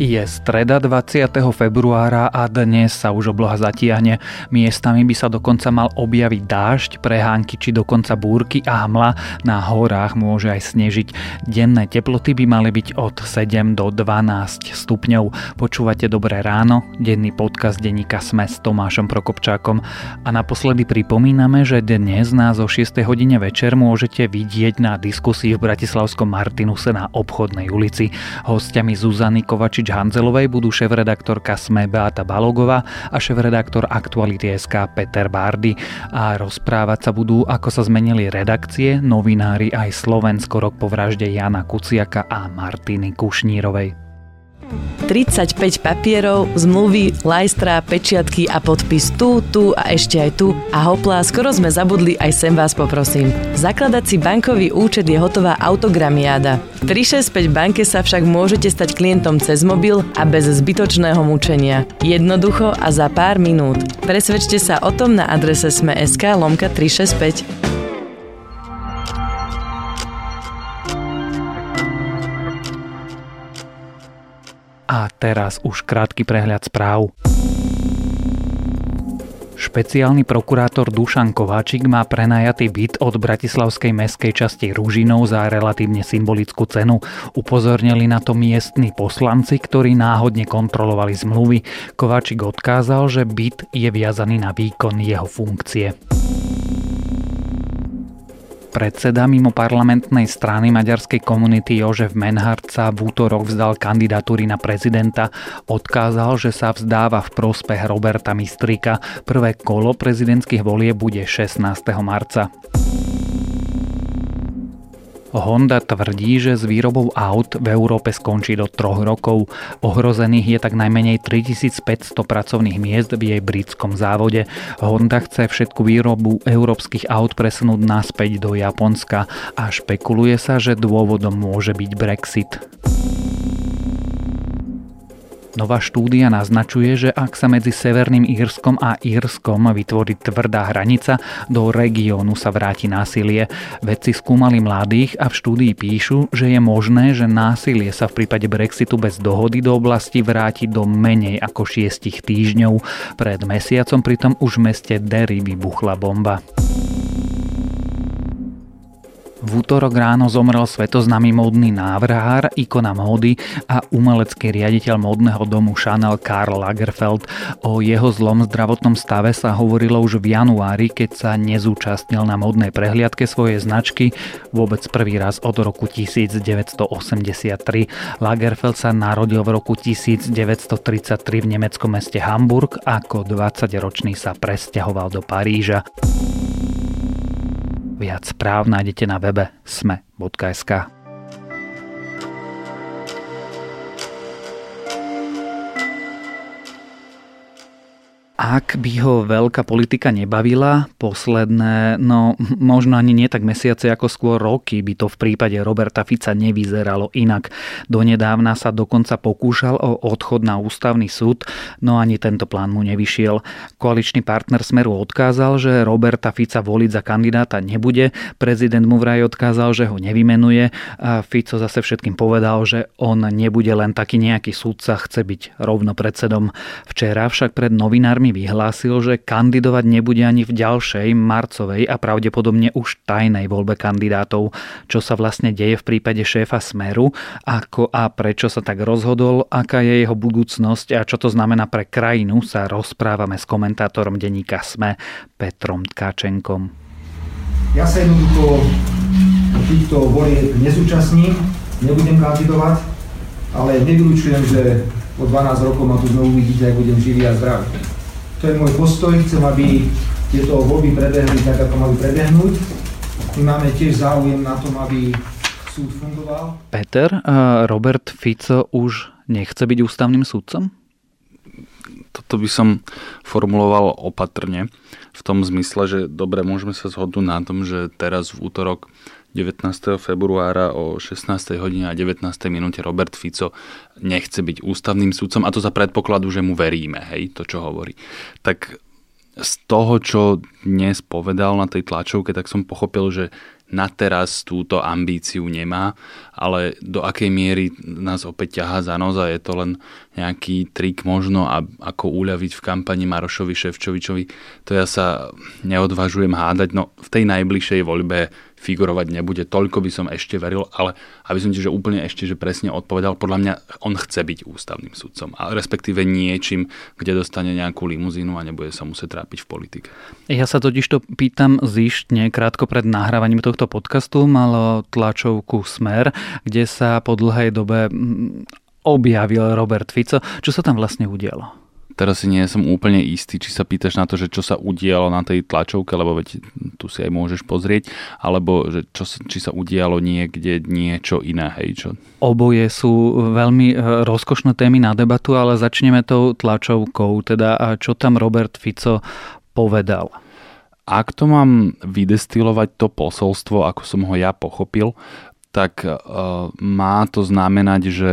Je streda 20. februára a dnes sa už obloha zatiahne. Miestami by sa dokonca mal objaviť dážď, prehánky či dokonca búrky a hmla. Na horách môže aj snežiť. Denné teploty by mali byť od 7 do 12 stupňov. Počúvate Dobré ráno, denný podcast denníka Sme s Tomášom Prokopčákom. A naposledy pripomíname, že dnes nás o 6 hodine večer môžete vidieť na diskusii v Bratislavskom Martinuse na obchodnej ulici. Hostiami Zuzany Kovačič Hanzelovej budú šéf-redaktorka SME Beata Balogová a šéf-redaktor Aktuality.sk Peter Bardy a rozprávať sa budú, ako sa zmenili redakcie, novinári aj Slovensko rok po vražde Jana Kuciaka a Martiny Kušnírovej. 35 papierov, zmluvy, lajstra, pečiatky a podpis tu, tu a ešte aj tu. A hopla, skoro sme zabudli, aj sem vás poprosím. Zakladať si bankový účet je hotová autogramiáda. V 365 banke sa však môžete stať klientom cez mobil a bez zbytočného mučenia. Jednoducho a za pár minút. Presvedčte sa o tom na adrese sme.sk lomka 365. A teraz už krátky prehľad správ. Špeciálny prokurátor Dušan Kováčik má prenajatý byt od bratislavskej meskej časti Rúžinov za relatívne symbolickú cenu. Upozornili na to miestni poslanci, ktorí náhodne kontrolovali zmluvy. Kováčik odkázal, že byt je viazaný na výkon jeho funkcie. Predseda mimo parlamentnej strany maďarskej komunity Jožef Menhard sa v útorok vzdal kandidatúry na prezidenta. Odkázal, že sa vzdáva v prospech Roberta Mistrika. Prvé kolo prezidentských volie bude 16. marca. Honda tvrdí, že s výrobou aut v Európe skončí do troch rokov. Ohrozených je tak najmenej 3500 pracovných miest v jej britskom závode. Honda chce všetku výrobu európskych aut presunúť naspäť do Japonska a špekuluje sa, že dôvodom môže byť Brexit. Nová štúdia naznačuje, že ak sa medzi Severným Írskom a Írskom vytvorí tvrdá hranica, do regiónu sa vráti násilie. Vedci skúmali mladých a v štúdii píšu, že je možné, že násilie sa v prípade Brexitu bez dohody do oblasti vráti do menej ako šiestich týždňov. Pred mesiacom pritom už v meste Derry vybuchla bomba. V útorok ráno zomrel svetoznámy módny návrhár, ikona módy a umelecký riaditeľ módneho domu Chanel Karl Lagerfeld. O jeho zlom zdravotnom stave sa hovorilo už v januári, keď sa nezúčastnil na módnej prehliadke svojej značky vôbec prvý raz od roku 1983. Lagerfeld sa narodil v roku 1933 v nemeckom meste Hamburg, ako 20-ročný sa presťahoval do Paríža. Viac správ nájdete na webe sme.sk. ak by ho veľká politika nebavila, posledné, no možno ani nie tak mesiace ako skôr roky by to v prípade Roberta Fica nevyzeralo inak. Donedávna sa dokonca pokúšal o odchod na ústavný súd, no ani tento plán mu nevyšiel. Koaličný partner Smeru odkázal, že Roberta Fica voliť za kandidáta nebude, prezident mu vraj odkázal, že ho nevymenuje a Fico zase všetkým povedal, že on nebude len taký nejaký súdca, chce byť rovno predsedom. Včera však pred novinármi vyhlásil, že kandidovať nebude ani v ďalšej marcovej a pravdepodobne už tajnej voľbe kandidátov. Čo sa vlastne deje v prípade šéfa Smeru, ako a prečo sa tak rozhodol, aká je jeho budúcnosť a čo to znamená pre krajinu, sa rozprávame s komentátorom denníka SME Petrom Tkačenkom. Ja sa jednoducho týchto volieb nezúčastním, nebudem kandidovať, ale nevylučujem, že o 12 rokov ma tu znovu vidíte, ak budem živý a zdravý. To je môj postoj, chcem, aby tieto voľby prebehli tak, ako mali prebehnúť. My máme tiež záujem na tom, aby súd fungoval. Peter, Robert Fico už nechce byť ústavným súdcom? Toto by som formuloval opatrne v tom zmysle, že dobre, môžeme sa zhodnúť na tom, že teraz v útorok 19. februára o 16. hodine a 19. minúte Robert Fico nechce byť ústavným sudcom a to za predpokladu, že mu veríme, hej, to čo hovorí. Tak z toho, čo dnes povedal na tej tlačovke, tak som pochopil, že na teraz túto ambíciu nemá, ale do akej miery nás opäť ťahá za nos a je to len nejaký trik možno, a, ako uľaviť v kampani Marošovi Ševčovičovi, to ja sa neodvážujem hádať. No v tej najbližšej voľbe figurovať nebude. Toľko by som ešte veril, ale aby som ti že úplne ešte že presne odpovedal, podľa mňa on chce byť ústavným sudcom a respektíve niečím, kde dostane nejakú limuzínu a nebude sa musieť trápiť v politike. Ja sa totiž to pýtam zištne, krátko pred nahrávaním tohto podcastu malo tlačovku Smer, kde sa po dlhej dobe mm, objavil Robert Fico. Čo sa tam vlastne udialo? teraz si nie som úplne istý, či sa pýtaš na to, že čo sa udialo na tej tlačovke, lebo veď tu si aj môžeš pozrieť, alebo že čo, či sa udialo niekde niečo iné, hej, čo? Oboje sú veľmi e, rozkošné témy na debatu, ale začneme tou tlačovkou, teda čo tam Robert Fico povedal. Ak to mám vydestilovať to posolstvo, ako som ho ja pochopil, tak uh, má to znamenať, že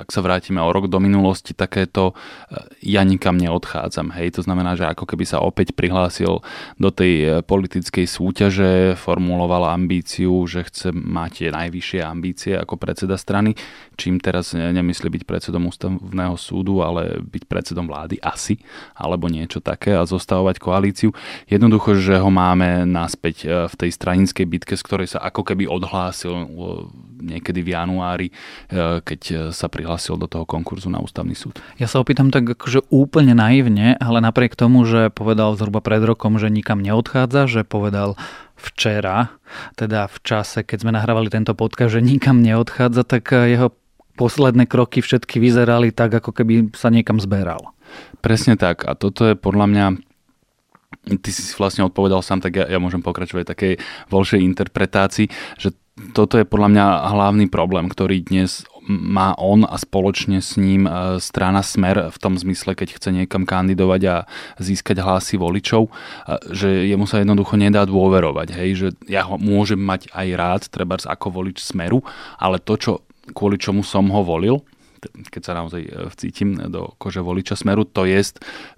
ak sa vrátime o rok do minulosti, takéto e, ja nikam neodchádzam. Hej, to znamená, že ako keby sa opäť prihlásil do tej e, politickej súťaže, formuloval ambíciu, že chce mať najvyššie ambície ako predseda strany, čím teraz nemyslí byť predsedom ústavného súdu, ale byť predsedom vlády asi, alebo niečo také a zostavovať koalíciu. Jednoducho, že ho máme naspäť e, v tej stranickej bitke, z ktorej sa ako keby odhlásil niekedy v januári, keď sa prihlásil prihlásil do toho konkurzu na ústavný súd. Ja sa opýtam tak akože úplne naivne, ale napriek tomu, že povedal zhruba pred rokom, že nikam neodchádza, že povedal včera, teda v čase, keď sme nahrávali tento podcast, že nikam neodchádza, tak jeho posledné kroky všetky vyzerali tak, ako keby sa niekam zberal. Presne tak. A toto je podľa mňa ty si vlastne odpovedal sám, tak ja, ja môžem pokračovať takej voľšej interpretácii, že toto je podľa mňa hlavný problém, ktorý dnes má on a spoločne s ním e, strana Smer v tom zmysle, keď chce niekam kandidovať a získať hlasy voličov, e, že jemu sa jednoducho nedá dôverovať. Hej? Že ja ho môžem mať aj rád, treba ako volič Smeru, ale to, čo, kvôli čomu som ho volil, keď sa naozaj e, vcítim do kože voliča Smeru, to je,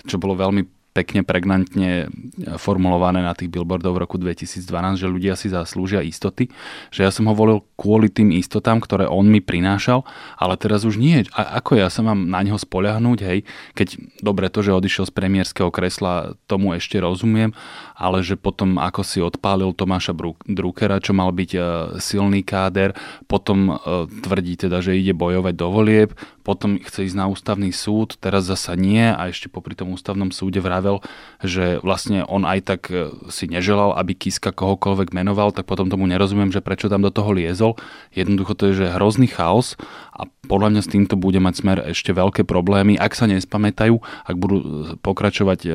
čo bolo veľmi pekne pregnantne formulované na tých billboardov v roku 2012, že ľudia si zaslúžia istoty, že ja som ho volil kvôli tým istotám, ktoré on mi prinášal, ale teraz už nie. A ako ja sa mám na neho spoľahnúť, hej, keď dobre to, že odišiel z premiérskeho kresla, tomu ešte rozumiem, ale že potom ako si odpálil Tomáša Druckera, čo mal byť e, silný káder, potom e, tvrdí teda, že ide bojovať do volieb, potom chce ísť na ústavný súd, teraz zasa nie a ešte popri tom ústavnom súde vravel, že vlastne on aj tak e, si neželal, aby Kiska kohokoľvek menoval, tak potom tomu nerozumiem, že prečo tam do toho liezol. Jednoducho to je, že hrozný chaos a podľa mňa s týmto bude mať smer ešte veľké problémy, ak sa nespamätajú, ak budú pokračovať e,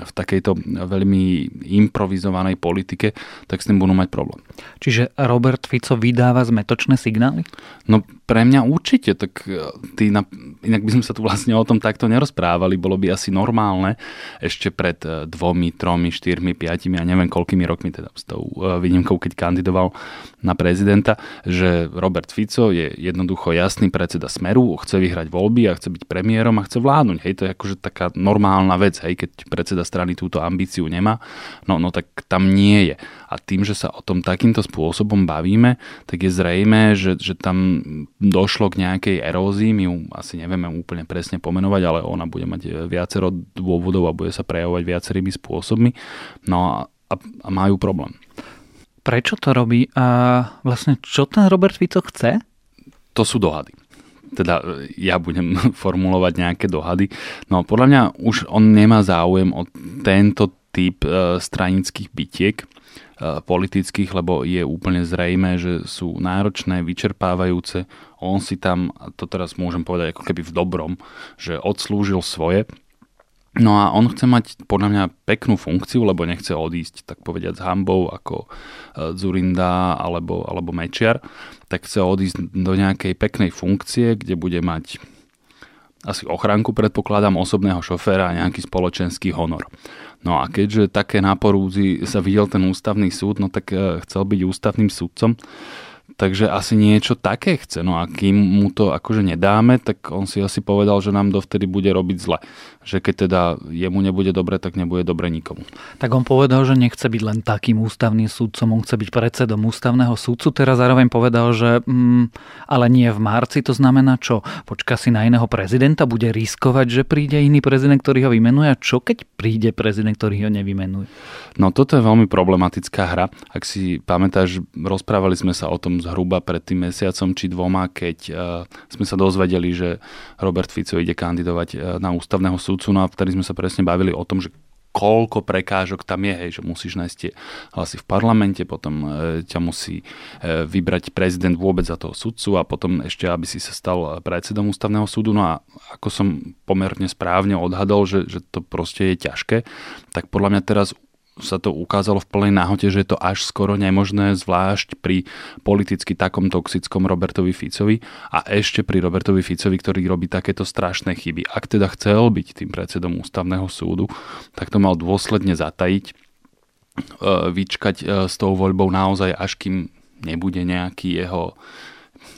v takejto veľmi improvizovanej politike, tak s tým budú mať problém. Čiže Robert Fico vydáva zmetočné signály? No pre mňa určite, tak e, ty na, inak by sme sa tu vlastne o tom takto nerozprávali, bolo by asi normálne ešte pred e, dvomi, tromi, štyrmi, piatimi a neviem koľkými rokmi, teda s tou výnimkou, keď kandidoval na prezidenta, že Robert Fico je jednoducho jasný pre predseda Smeru, chce vyhrať voľby a chce byť premiérom a chce vládnuť. Hej, to je akože taká normálna vec, hej, keď predseda strany túto ambíciu nemá, no, no tak tam nie je. A tým, že sa o tom takýmto spôsobom bavíme, tak je zrejme, že, že tam došlo k nejakej erózii, my ju asi nevieme úplne presne pomenovať, ale ona bude mať viacero dôvodov a bude sa prejavovať viacerými spôsobmi. No a, a majú problém. Prečo to robí a vlastne čo ten Robert Fico chce? To sú dohady teda e, ja budem formulovať nejaké dohady. No podľa mňa už on nemá záujem o tento typ e, stranických bitiek e, politických, lebo je úplne zrejme, že sú náročné, vyčerpávajúce. On si tam, to teraz môžem povedať ako keby v dobrom, že odslúžil svoje No a on chce mať podľa mňa peknú funkciu, lebo nechce odísť, tak povediať, s hambou ako e, Zurinda alebo, alebo Mečiar, tak chce odísť do nejakej peknej funkcie, kde bude mať asi ochránku, predpokladám, osobného šoféra a nejaký spoločenský honor. No a keďže také náporúzy sa videl ten ústavný súd, no tak e, chcel byť ústavným súdcom, Takže asi niečo také chce. No a kým mu to akože nedáme, tak on si asi povedal, že nám dovtedy bude robiť zle. Že keď teda jemu nebude dobre, tak nebude dobre nikomu. Tak on povedal, že nechce byť len takým ústavným súdcom, on chce byť predsedom ústavného súdcu. Teraz zároveň povedal, že mm, ale nie v marci, to znamená čo? Počka si na iného prezidenta, bude riskovať, že príde iný prezident, ktorý ho vymenuje. A čo keď príde prezident, ktorý ho nevymenuje? No toto je veľmi problematická hra. Ak si pamätáš, rozprávali sme sa o tom zhruba pred tým mesiacom či dvoma, keď uh, sme sa dozvedeli, že Robert Fico ide kandidovať uh, na ústavného súdcu, no a vtedy sme sa presne bavili o tom, že koľko prekážok tam je, hej, že musíš nájsť tie hlasy v parlamente, potom e, ťa musí e, vybrať prezident vôbec za toho sudcu a potom ešte, aby si sa stal predsedom ústavného súdu. No a ako som pomerne správne odhadol, že, že to proste je ťažké, tak podľa mňa teraz sa to ukázalo v plnej náhote, že je to až skoro nemožné, zvlášť pri politicky takom toxickom Robertovi Ficovi a ešte pri Robertovi Ficovi, ktorý robí takéto strašné chyby. Ak teda chcel byť tým predsedom ústavného súdu, tak to mal dôsledne zatajiť, e, vyčkať e, s tou voľbou naozaj, až kým nebude nejaký jeho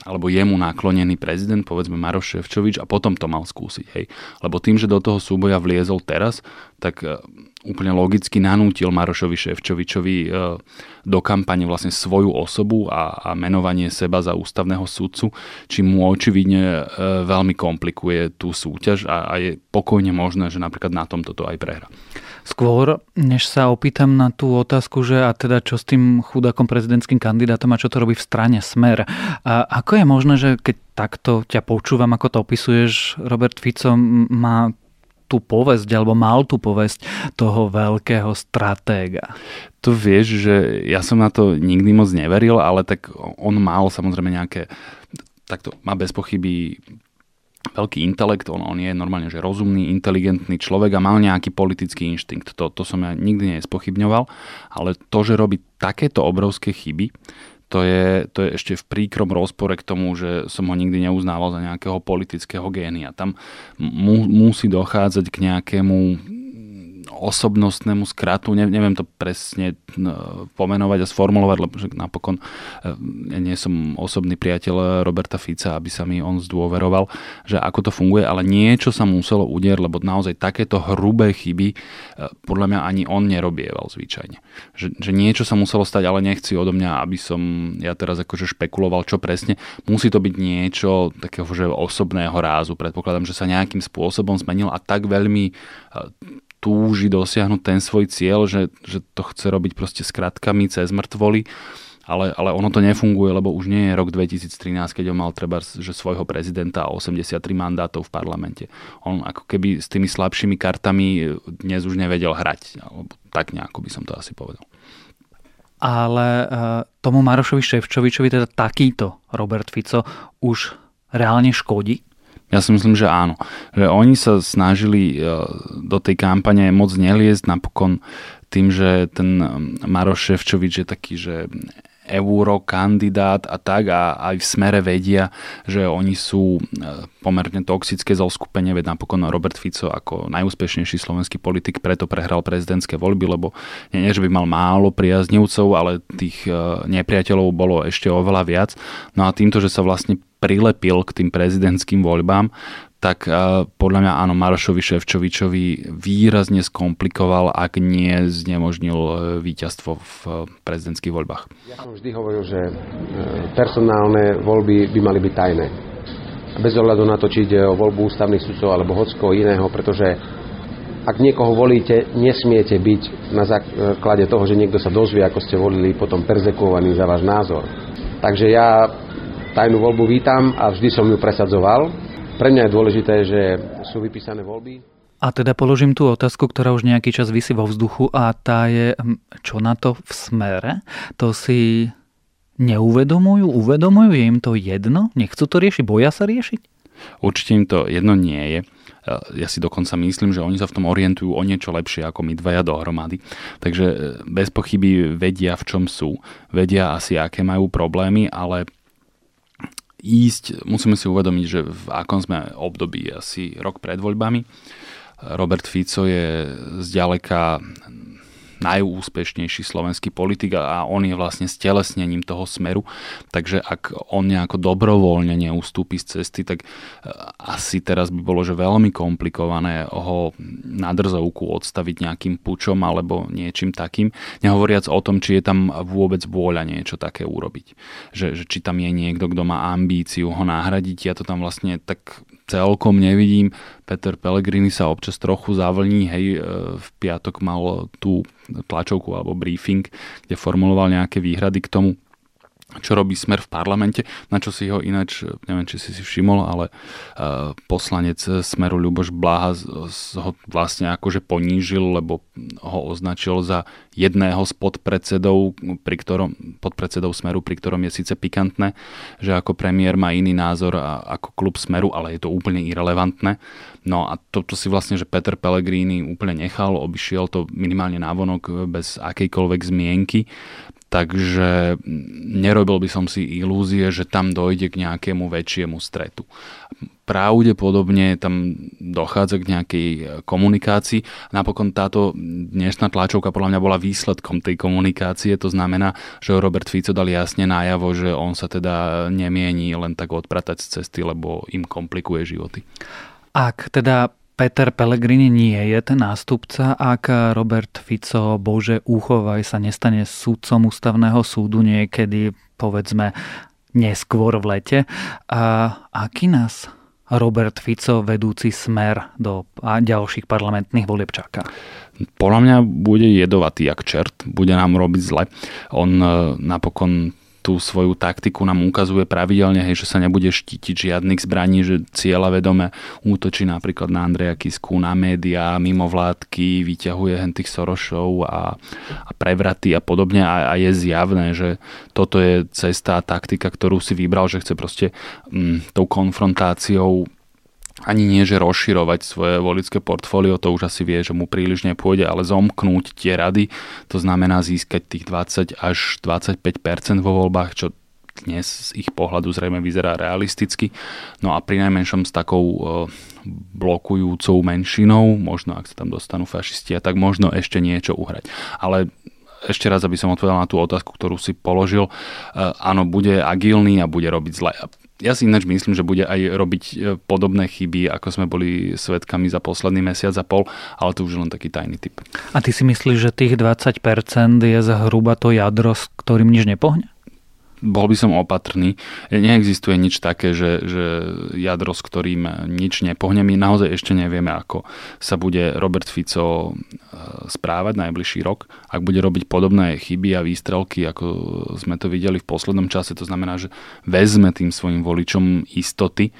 alebo jemu naklonený prezident, povedzme Maroš Ševčovič a potom to mal skúsiť. Hej. Lebo tým, že do toho súboja vliezol teraz, tak e, úplne logicky nanútil Marošovi Ševčovičovi e, do kampane vlastne svoju osobu a, a menovanie seba za ústavného sudcu, či mu očividne e, veľmi komplikuje tú súťaž a, a je pokojne možné, že napríklad na tomto to aj prehra. Skôr, než sa opýtam na tú otázku, že a teda čo s tým chudákom prezidentským kandidátom a čo to robí v strane Smer. A ako je možné, že keď takto ťa počúvam, ako to opisuješ, Robert Fico má tú povesť, alebo mal tú povesť toho veľkého stratéga. Tu vieš, že ja som na to nikdy moc neveril, ale tak on mal samozrejme nejaké takto má bez pochyby veľký intelekt, on, on je normálne, že rozumný, inteligentný človek a mal nejaký politický inštinkt. To, to som ja nikdy nespochybňoval, ale to, že robí takéto obrovské chyby, to je, to je ešte v príkrom rozpore k tomu, že som ho nikdy neuznával za nejakého politického génia. Tam mu, musí dochádzať k nejakému osobnostnému skratu, ne, neviem to presne no, pomenovať a sformulovať, lebo napokon e, ja nie som osobný priateľ Roberta Fica, aby sa mi on zdôveroval, že ako to funguje, ale niečo sa muselo udieť, lebo naozaj takéto hrubé chyby e, podľa mňa ani on nerobieval zvyčajne. Že, že niečo sa muselo stať, ale nechci odo mňa, aby som ja teraz akože špekuloval, čo presne. Musí to byť niečo takého, že osobného rázu. Predpokladám, že sa nejakým spôsobom zmenil a tak veľmi e, túži dosiahnuť ten svoj cieľ, že, že to chce robiť proste s kratkami cez mŕtvoly, ale, ale ono to nefunguje, lebo už nie je rok 2013, keď on mal treba že svojho prezidenta a 83 mandátov v parlamente. On ako keby s tými slabšími kartami dnes už nevedel hrať, alebo tak nejako by som to asi povedal. Ale uh, tomu Marošovi Ševčovičovi teda takýto Robert Fico už reálne škodí? Ja si myslím, že áno. Že oni sa snažili e, do tej kampane moc neliezť napokon tým, že ten Maroš Ševčovič je taký, že eurokandidát a tak a aj v smere vedia, že oni sú e, pomerne toxické zoskupenie, veď napokon Robert Fico ako najúspešnejší slovenský politik preto prehral prezidentské voľby, lebo nie, nie že by mal málo priaznivcov, ale tých e, nepriateľov bolo ešte oveľa viac. No a týmto, že sa vlastne prilepil k tým prezidentským voľbám, tak podľa mňa áno, Marošovi Ševčovičovi výrazne skomplikoval, ak nie znemožnil e, víťazstvo v e, prezidentských voľbách. Ja som vždy hovoril, že e, personálne voľby by mali byť tajné. Bez ohľadu na to, či ide o voľbu ústavných sudcov alebo hockoho iného, pretože ak niekoho volíte, nesmiete byť na základe toho, že niekto sa dozvie, ako ste volili, potom perzekovaný za váš názor. Takže ja tajnú voľbu vítam a vždy som ju presadzoval. Pre mňa je dôležité, že sú vypísané voľby. A teda položím tú otázku, ktorá už nejaký čas vysí vo vzduchu a tá je, hm, čo na to v smere? To si neuvedomujú, uvedomujú, je im to jedno? Nechcú to riešiť, boja sa riešiť? Určite im to jedno nie je. Ja si dokonca myslím, že oni sa v tom orientujú o niečo lepšie ako my dvaja dohromady. Takže e, bez pochyby vedia, v čom sú. Vedia asi, aké majú problémy, ale ísť, musíme si uvedomiť, že v akom sme období, asi rok pred voľbami. Robert Fico je zďaleka najúspešnejší slovenský politik a on je vlastne stelesnením toho smeru. Takže ak on nejako dobrovoľne neustúpi z cesty, tak asi teraz by bolo, že veľmi komplikované ho na drzovku odstaviť nejakým pučom alebo niečím takým. Nehovoriac o tom, či je tam vôbec vôľa niečo také urobiť. Že, že či tam je niekto, kto má ambíciu ho nahradiť. Ja to tam vlastne tak celkom nevidím. Peter Pellegrini sa občas trochu zavlní, hej, e, v piatok mal tú tlačovku alebo briefing, kde formuloval nejaké výhrady k tomu, čo robí Smer v parlamente, na čo si ho ináč, neviem, či si si všimol, ale uh, poslanec Smeru Ľuboš Blaha ho vlastne akože ponížil, lebo ho označil za jedného z podpredsedov, pri ktorom, podpredsedov Smeru, pri ktorom je síce pikantné, že ako premiér má iný názor a, ako klub Smeru, ale je to úplne irrelevantné. No a toto si vlastne, že Peter Pellegrini úplne nechal, obišiel to minimálne návonok bez akejkoľvek zmienky takže nerobil by som si ilúzie, že tam dojde k nejakému väčšiemu stretu. Pravdepodobne tam dochádza k nejakej komunikácii. Napokon táto dnešná tlačovka podľa mňa bola výsledkom tej komunikácie. To znamená, že Robert Fico dal jasne najavo, že on sa teda nemieni len tak odpratať z cesty, lebo im komplikuje životy. Ak teda Peter Pellegrini nie je ten nástupca, ak Robert Fico, bože, úchovaj sa nestane súdcom ústavného súdu niekedy, povedzme, neskôr v lete. A aký nás Robert Fico, vedúci smer do ďalších parlamentných volieb čaká? Podľa mňa bude jedovatý jak čert, bude nám robiť zle. On e, napokon tú svoju taktiku nám ukazuje pravidelne, hej, že sa nebude štítiť žiadnych zbraní, že cieľa vedome útočí napríklad na Andreja Kisku, na médiá, mimo vládky, vyťahuje hen tých Sorošov a, a prevraty a podobne. A, a je zjavné, že toto je cesta a taktika, ktorú si vybral, že chce proste mm, tou konfrontáciou ani nie, že rozširovať svoje volické portfólio, to už asi vie, že mu príliš nepôjde, ale zomknúť tie rady, to znamená získať tých 20 až 25 vo voľbách, čo dnes z ich pohľadu zrejme vyzerá realisticky. No a pri najmenšom s takou e, blokujúcou menšinou, možno ak sa tam dostanú fašisti, a tak možno ešte niečo uhrať. Ale ešte raz, aby som odpovedal na tú otázku, ktorú si položil. E, áno, bude agilný a bude robiť zle ja si ináč myslím, že bude aj robiť e, podobné chyby, ako sme boli svetkami za posledný mesiac a pol, ale to už je len taký tajný typ. A ty si myslíš, že tých 20% je zhruba to jadro, s ktorým nič nepohne? Bol by som opatrný. Neexistuje nič také, že, že jadro, s ktorým nič nepohne. My naozaj ešte nevieme, ako sa bude Robert Fico e, správať najbližší rok. Ak bude robiť podobné chyby a výstrelky, ako sme to videli v poslednom čase, to znamená, že vezme tým svojim voličom istoty,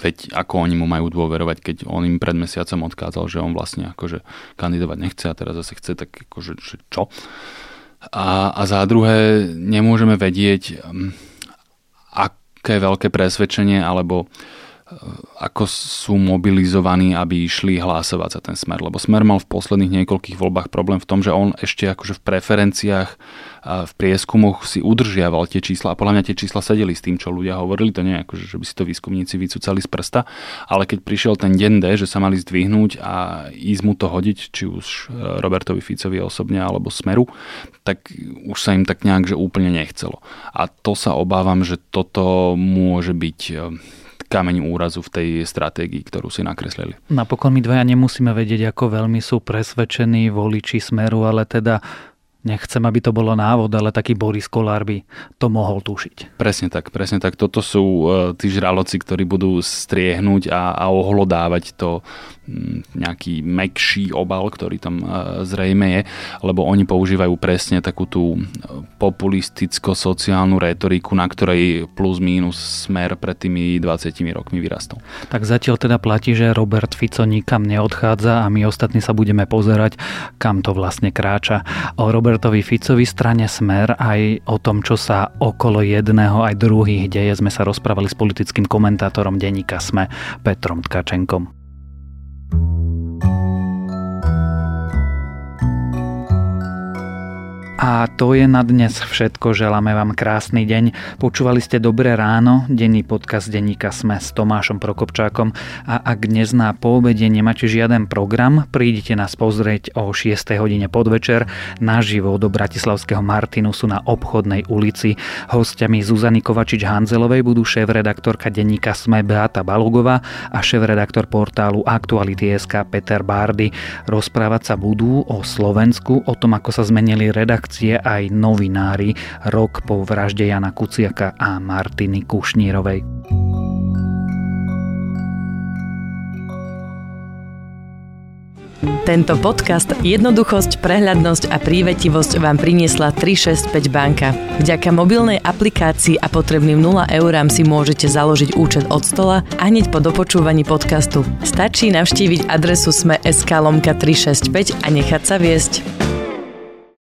Veď ako oni mu majú dôverovať, keď on im pred mesiacom odkázal, že on vlastne akože kandidovať nechce a teraz zase chce, tak akože že čo? A, a za druhé, nemôžeme vedieť, um, aké veľké presvedčenie alebo ako sú mobilizovaní, aby išli hlasovať za ten smer. Lebo smer mal v posledných niekoľkých voľbách problém v tom, že on ešte akože v preferenciách v prieskumoch si udržiaval tie čísla a podľa mňa tie čísla sedeli s tým, čo ľudia hovorili. To nie je ako, že by si to výskumníci vycúcali z prsta, ale keď prišiel ten deň D, že sa mali zdvihnúť a ísť mu to hodiť, či už Robertovi Ficovi osobne alebo Smeru, tak už sa im tak nejak že úplne nechcelo. A to sa obávam, že toto môže byť kameň úrazu v tej stratégii, ktorú si nakreslili. Napokon my dvaja nemusíme vedieť, ako veľmi sú presvedčení voliči Smeru, ale teda Nechcem, aby to bolo návod, ale taký Boris Kolár by to mohol tušiť. Presne tak, presne tak. Toto sú uh, tí žraloci, ktorí budú striehnúť a, a ohlodávať to nejaký mekší obal, ktorý tam uh, zrejme je, lebo oni používajú presne takú tú populisticko-sociálnu retoriku, na ktorej plus mínus smer pred tými 20 rokmi vyrastol. Tak zatiaľ teda platí, že Robert Fico nikam neodchádza a my ostatní sa budeme pozerať, kam to vlastne kráča. O Robert Robertovi Ficovi strane Smer aj o tom, čo sa okolo jedného aj druhých deje, sme sa rozprávali s politickým komentátorom denníka Sme Petrom Tkačenkom. A to je na dnes všetko. Želáme vám krásny deň. Počúvali ste Dobré ráno, denný podcast denníka Sme s Tomášom Prokopčákom a ak dnes na poobede nemáte žiaden program, prídite nás pozrieť o 6. hodine podvečer naživo do Bratislavského Martinusu na obchodnej ulici. Hostiami Zuzany Kovačič-Hanzelovej budú šéf-redaktorka denníka Sme Beata Balugová a šéf-redaktor portálu Aktuality.sk Peter Bárdy. Rozprávať sa budú o Slovensku, o tom, ako sa zmenili redakcie redakcie aj novinári rok po vražde Jana Kuciaka a Martiny Kušnírovej. Tento podcast Jednoduchosť, prehľadnosť a prívetivosť vám priniesla 365 banka. Vďaka mobilnej aplikácii a potrebným 0 eurám si môžete založiť účet od stola a hneď po dopočúvaní podcastu. Stačí navštíviť adresu sme.sk lomka 365 a nechať sa viesť.